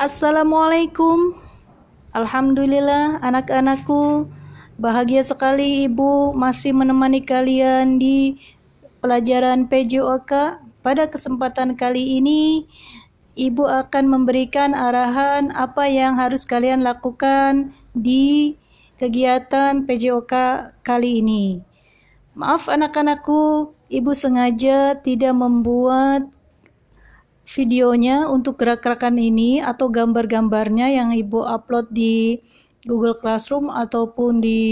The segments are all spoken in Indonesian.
Assalamualaikum. Alhamdulillah anak-anakku bahagia sekali ibu masih menemani kalian di pelajaran PJOK. Pada kesempatan kali ini ibu akan memberikan arahan apa yang harus kalian lakukan di kegiatan PJOK kali ini. Maaf anak-anakku, ibu sengaja tidak membuat videonya untuk gerak-gerakan ini atau gambar-gambarnya yang Ibu upload di Google Classroom ataupun di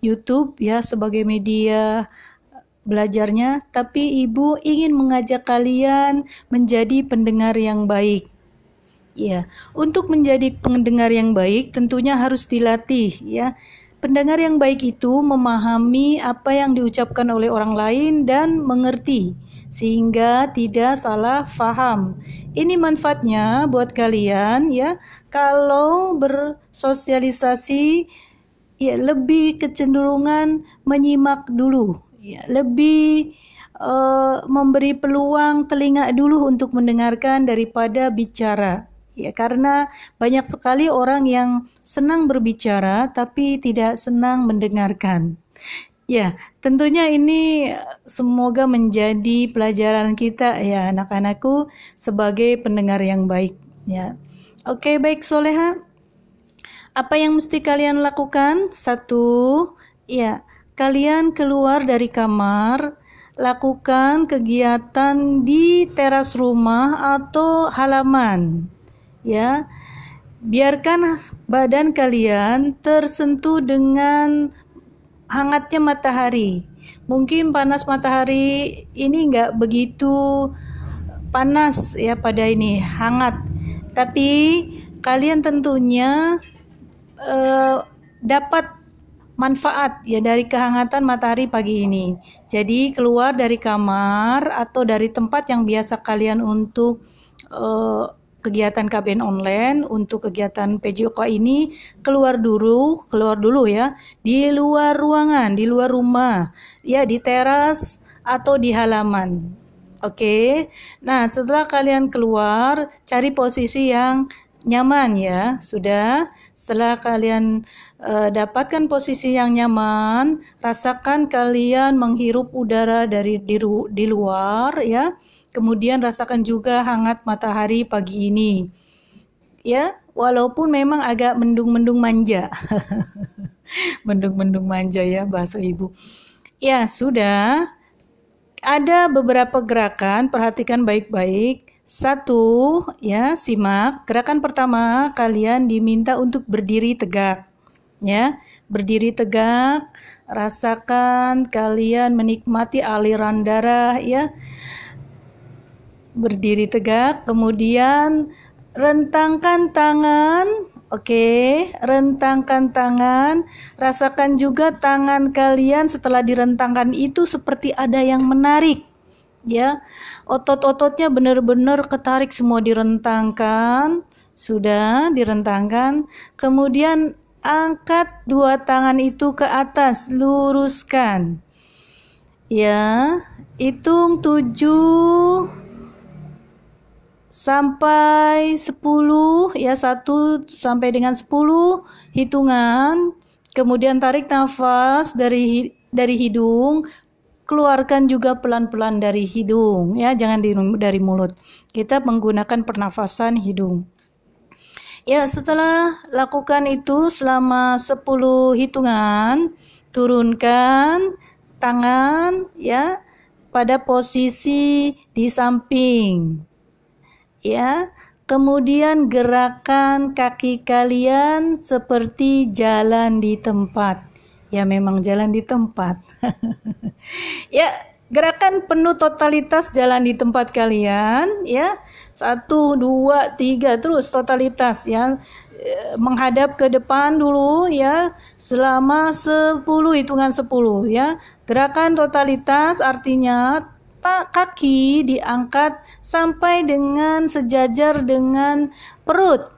YouTube ya sebagai media belajarnya, tapi Ibu ingin mengajak kalian menjadi pendengar yang baik. Ya, untuk menjadi pendengar yang baik tentunya harus dilatih ya. Pendengar yang baik itu memahami apa yang diucapkan oleh orang lain dan mengerti sehingga tidak salah faham. Ini manfaatnya buat kalian ya. Kalau bersosialisasi ya lebih kecenderungan menyimak dulu ya, lebih uh, memberi peluang telinga dulu untuk mendengarkan daripada bicara. Ya, karena banyak sekali orang yang senang berbicara tapi tidak senang mendengarkan. Ya, tentunya ini semoga menjadi pelajaran kita ya anak-anakku sebagai pendengar yang baik ya. Oke, baik Soleha. Apa yang mesti kalian lakukan? Satu, ya, kalian keluar dari kamar, lakukan kegiatan di teras rumah atau halaman. Ya. Biarkan badan kalian tersentuh dengan hangatnya matahari. Mungkin panas matahari ini nggak begitu panas ya pada ini hangat, tapi kalian tentunya uh, dapat manfaat ya dari kehangatan matahari pagi ini. Jadi keluar dari kamar atau dari tempat yang biasa kalian untuk uh, kegiatan KBN online untuk kegiatan PJOK ini keluar dulu, keluar dulu ya, di luar ruangan, di luar rumah, ya di teras atau di halaman. Oke. Nah, setelah kalian keluar, cari posisi yang nyaman ya. Sudah. Setelah kalian uh, dapatkan posisi yang nyaman, rasakan kalian menghirup udara dari di, di luar ya Kemudian rasakan juga hangat matahari pagi ini. Ya, walaupun memang agak mendung-mendung manja. mendung-mendung manja ya bahasa ibu. Ya, sudah. Ada beberapa gerakan, perhatikan baik-baik. Satu, ya, simak. Gerakan pertama, kalian diminta untuk berdiri tegak. Ya, berdiri tegak, rasakan kalian menikmati aliran darah ya berdiri tegak, kemudian rentangkan tangan, oke, okay. rentangkan tangan, rasakan juga tangan kalian setelah direntangkan itu seperti ada yang menarik, ya, otot-ototnya benar-benar ketarik semua direntangkan, sudah direntangkan, kemudian angkat dua tangan itu ke atas, luruskan, ya, hitung tujuh sampai 10 ya 1 sampai dengan 10 hitungan. Kemudian tarik nafas dari dari hidung. Keluarkan juga pelan-pelan dari hidung ya jangan di, dari mulut. Kita menggunakan pernafasan hidung. Ya setelah lakukan itu selama 10 hitungan turunkan tangan ya pada posisi di samping ya. Kemudian gerakan kaki kalian seperti jalan di tempat. Ya memang jalan di tempat. ya, gerakan penuh totalitas jalan di tempat kalian ya. Satu, dua, tiga terus totalitas ya e, menghadap ke depan dulu ya selama 10 hitungan 10 ya. Gerakan totalitas artinya tak kaki diangkat sampai dengan sejajar dengan perut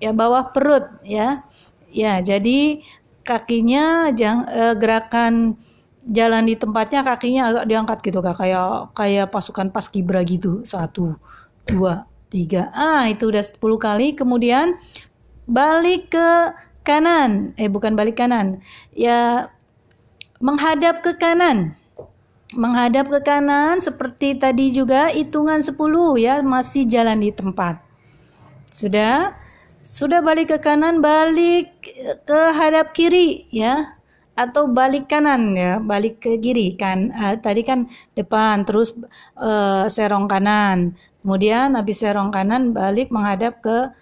ya bawah perut ya ya jadi kakinya jang, eh, gerakan jalan di tempatnya kakinya agak diangkat gitu kak kayak kayak pasukan paskibra gitu satu dua tiga. Ah, itu udah 10 kali. Kemudian balik ke kanan. Eh, bukan balik kanan. Ya, menghadap ke kanan. Menghadap ke kanan seperti tadi juga hitungan 10 ya, masih jalan di tempat. Sudah? Sudah balik ke kanan, balik ke hadap kiri ya atau balik kanan ya, balik ke kiri kan. Uh, tadi kan depan terus uh, serong kanan. Kemudian habis serong kanan balik menghadap ke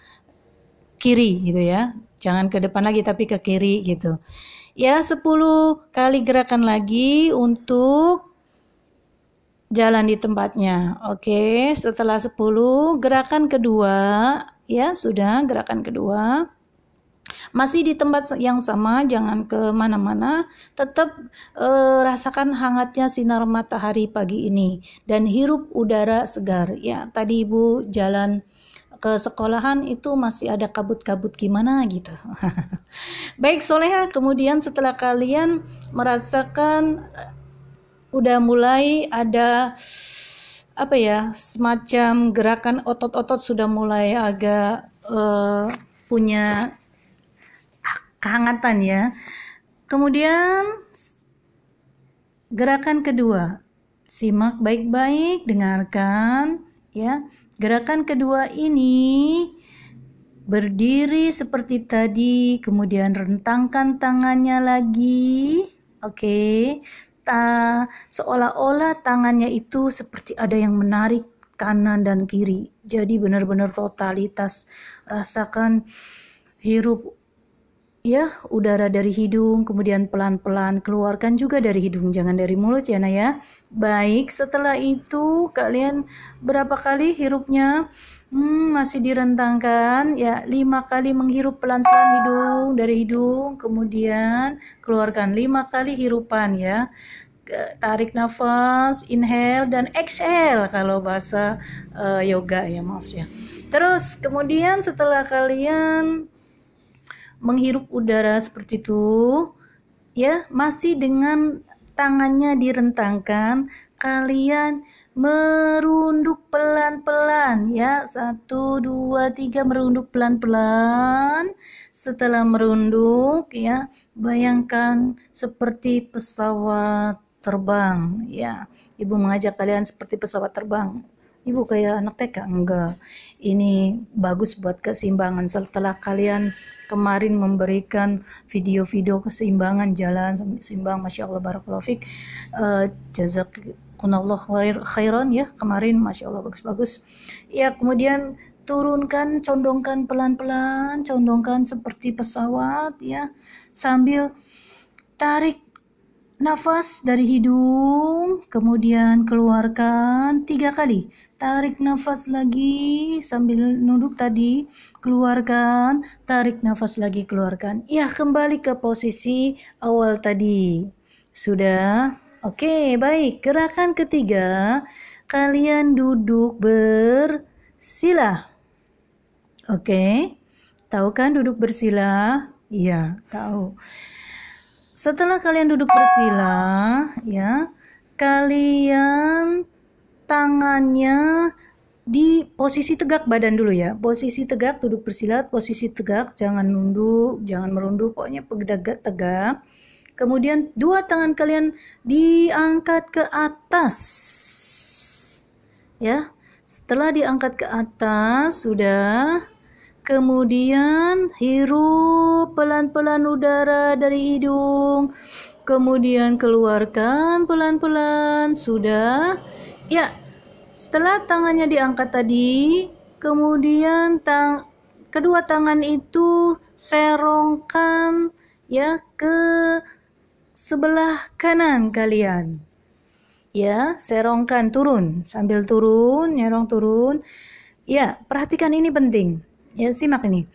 kiri gitu ya. Jangan ke depan lagi tapi ke kiri gitu. Ya 10 kali gerakan lagi untuk jalan di tempatnya. Oke, setelah 10 gerakan kedua ya sudah gerakan kedua masih di tempat yang sama, jangan ke mana-mana. Tetap uh, rasakan hangatnya sinar matahari pagi ini dan hirup udara segar. Ya, tadi Ibu jalan ke sekolahan itu masih ada kabut-kabut gimana gitu. Baik Soleha, kemudian setelah kalian merasakan udah mulai ada apa ya semacam gerakan otot-otot sudah mulai agak uh, punya kehangatan ya. Kemudian gerakan kedua, simak baik-baik, dengarkan ya. Gerakan kedua ini berdiri seperti tadi, kemudian rentangkan tangannya lagi. Oke. Okay. Seolah-olah tangannya itu seperti ada yang menarik kanan dan kiri. Jadi benar-benar totalitas rasakan hirup ya udara dari hidung kemudian pelan-pelan keluarkan juga dari hidung jangan dari mulut ya Naya. Baik setelah itu kalian berapa kali hirupnya? Hmm, masih direntangkan ya lima kali menghirup pelan-pelan hidung dari hidung kemudian keluarkan lima kali hirupan ya. Tarik nafas, inhale dan exhale kalau bahasa uh, yoga ya maaf ya. Terus kemudian setelah kalian menghirup udara seperti itu ya masih dengan tangannya direntangkan kalian merunduk pelan-pelan ya. Satu dua tiga merunduk pelan-pelan. Setelah merunduk ya bayangkan seperti pesawat terbang ya. Ibu mengajak kalian seperti pesawat terbang ibu kayak anak TK enggak. Ini bagus buat keseimbangan. Setelah kalian kemarin memberikan video-video keseimbangan jalan seimbang Masya Allah Barakallahu Fik uh, jazakumullah khairan ya kemarin Masya Allah bagus-bagus. Ya kemudian turunkan condongkan pelan-pelan condongkan seperti pesawat ya sambil tarik nafas dari hidung, kemudian keluarkan tiga kali. Tarik nafas lagi sambil nunduk tadi, keluarkan, tarik nafas lagi, keluarkan. Ya, kembali ke posisi awal tadi. Sudah? Oke, baik. Gerakan ketiga, kalian duduk bersila. Oke. Tahu kan duduk bersila? Iya, tahu. Setelah kalian duduk bersila, ya, kalian tangannya di posisi tegak badan dulu ya. Posisi tegak duduk bersila, posisi tegak, jangan nunduk, jangan merunduk, pokoknya tegak tegak. Kemudian dua tangan kalian diangkat ke atas. Ya. Setelah diangkat ke atas, sudah Kemudian hirup pelan-pelan udara dari hidung. Kemudian keluarkan pelan-pelan. Sudah? Ya. Setelah tangannya diangkat tadi, kemudian tang kedua tangan itu serongkan ya ke sebelah kanan kalian. Ya, serongkan turun sambil turun, nyerong turun. Ya, perhatikan ini penting Ya, simak ini.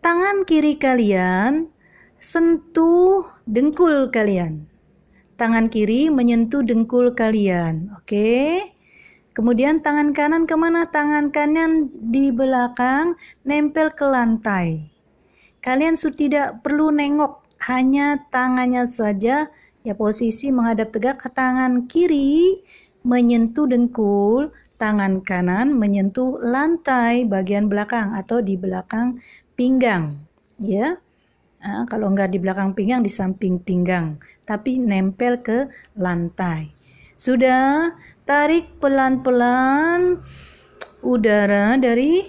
Tangan kiri kalian sentuh dengkul kalian. Tangan kiri menyentuh dengkul kalian. Oke. Kemudian tangan kanan ke mana? Tangan kanan di belakang nempel ke lantai. Kalian sudah tidak perlu nengok, hanya tangannya saja ya posisi menghadap tegak ke tangan kiri menyentuh dengkul, tangan kanan menyentuh lantai bagian belakang atau di belakang pinggang, ya. Nah, kalau enggak di belakang pinggang, di samping pinggang, tapi nempel ke lantai. Sudah, tarik pelan-pelan udara dari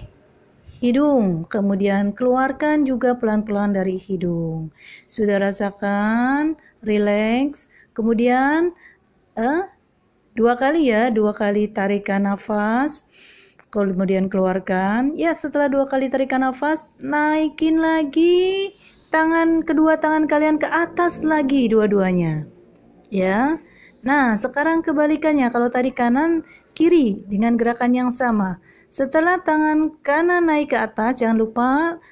hidung, kemudian keluarkan juga pelan-pelan dari hidung. Sudah rasakan, relax, kemudian eh, dua kali ya, dua kali tarikan nafas, kemudian keluarkan. Ya, setelah dua kali tarikan nafas, naikin lagi tangan kedua tangan kalian ke atas lagi dua-duanya. Ya. Nah, sekarang kebalikannya. Kalau tadi kanan, kiri dengan gerakan yang sama. Setelah tangan kanan naik ke atas, jangan lupa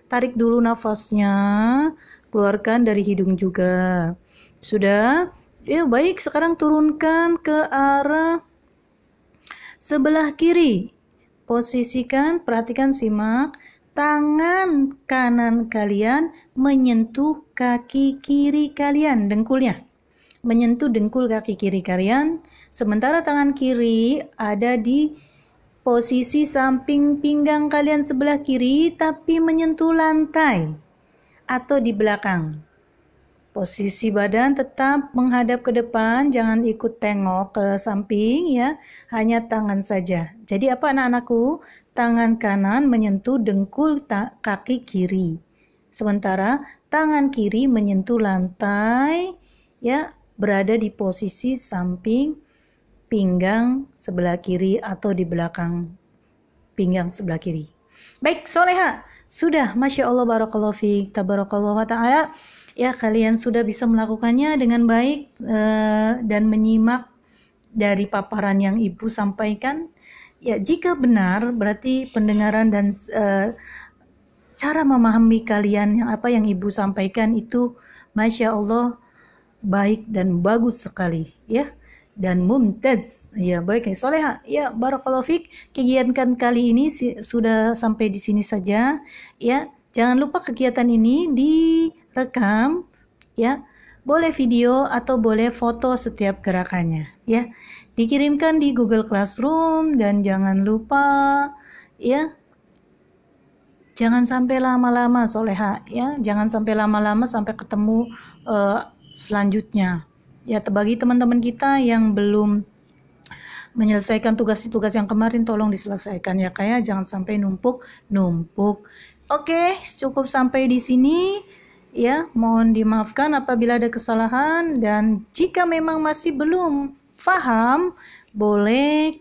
tarik dulu nafasnya, keluarkan dari hidung juga. Sudah? Ya, baik. Sekarang turunkan ke arah sebelah kiri. Posisikan, perhatikan, simak tangan kanan kalian menyentuh kaki kiri kalian, dengkulnya. Menyentuh dengkul kaki kiri kalian, sementara tangan kiri ada di posisi samping pinggang kalian sebelah kiri tapi menyentuh lantai atau di belakang. Posisi badan tetap menghadap ke depan, jangan ikut tengok ke samping ya, hanya tangan saja. Jadi apa anak-anakku? Tangan kanan menyentuh dengkul kaki kiri. Sementara tangan kiri menyentuh lantai ya, berada di posisi samping pinggang sebelah kiri atau di belakang pinggang sebelah kiri. Baik, soleha. Sudah, Masya Allah, Barakallahu Fik, Tabarakallah wa ta'ala ya kalian sudah bisa melakukannya dengan baik uh, dan menyimak dari paparan yang ibu sampaikan. Ya jika benar berarti pendengaran dan uh, cara memahami kalian yang apa yang ibu sampaikan itu masya Allah baik dan bagus sekali ya. Dan mumtaz ya baik. Ya soleha ya barakallahu fik. Kegiatan kali ini sudah sampai di sini saja ya. Jangan lupa kegiatan ini di rekam ya. Boleh video atau boleh foto setiap gerakannya ya. Dikirimkan di Google Classroom dan jangan lupa ya. Jangan sampai lama-lama soleha ya. Jangan sampai lama-lama sampai ketemu uh, selanjutnya. Ya bagi teman-teman kita yang belum menyelesaikan tugas-tugas yang kemarin tolong diselesaikan ya kayak ya. jangan sampai numpuk numpuk. Oke cukup sampai di sini Ya, mohon dimaafkan apabila ada kesalahan dan jika memang masih belum faham, boleh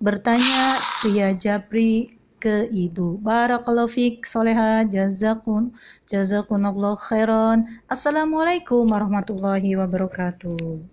bertanya via Jabri ke ibu. Barakallahu fiq, soleha, jazakun, jazakunallah khairan. Assalamualaikum warahmatullahi wabarakatuh.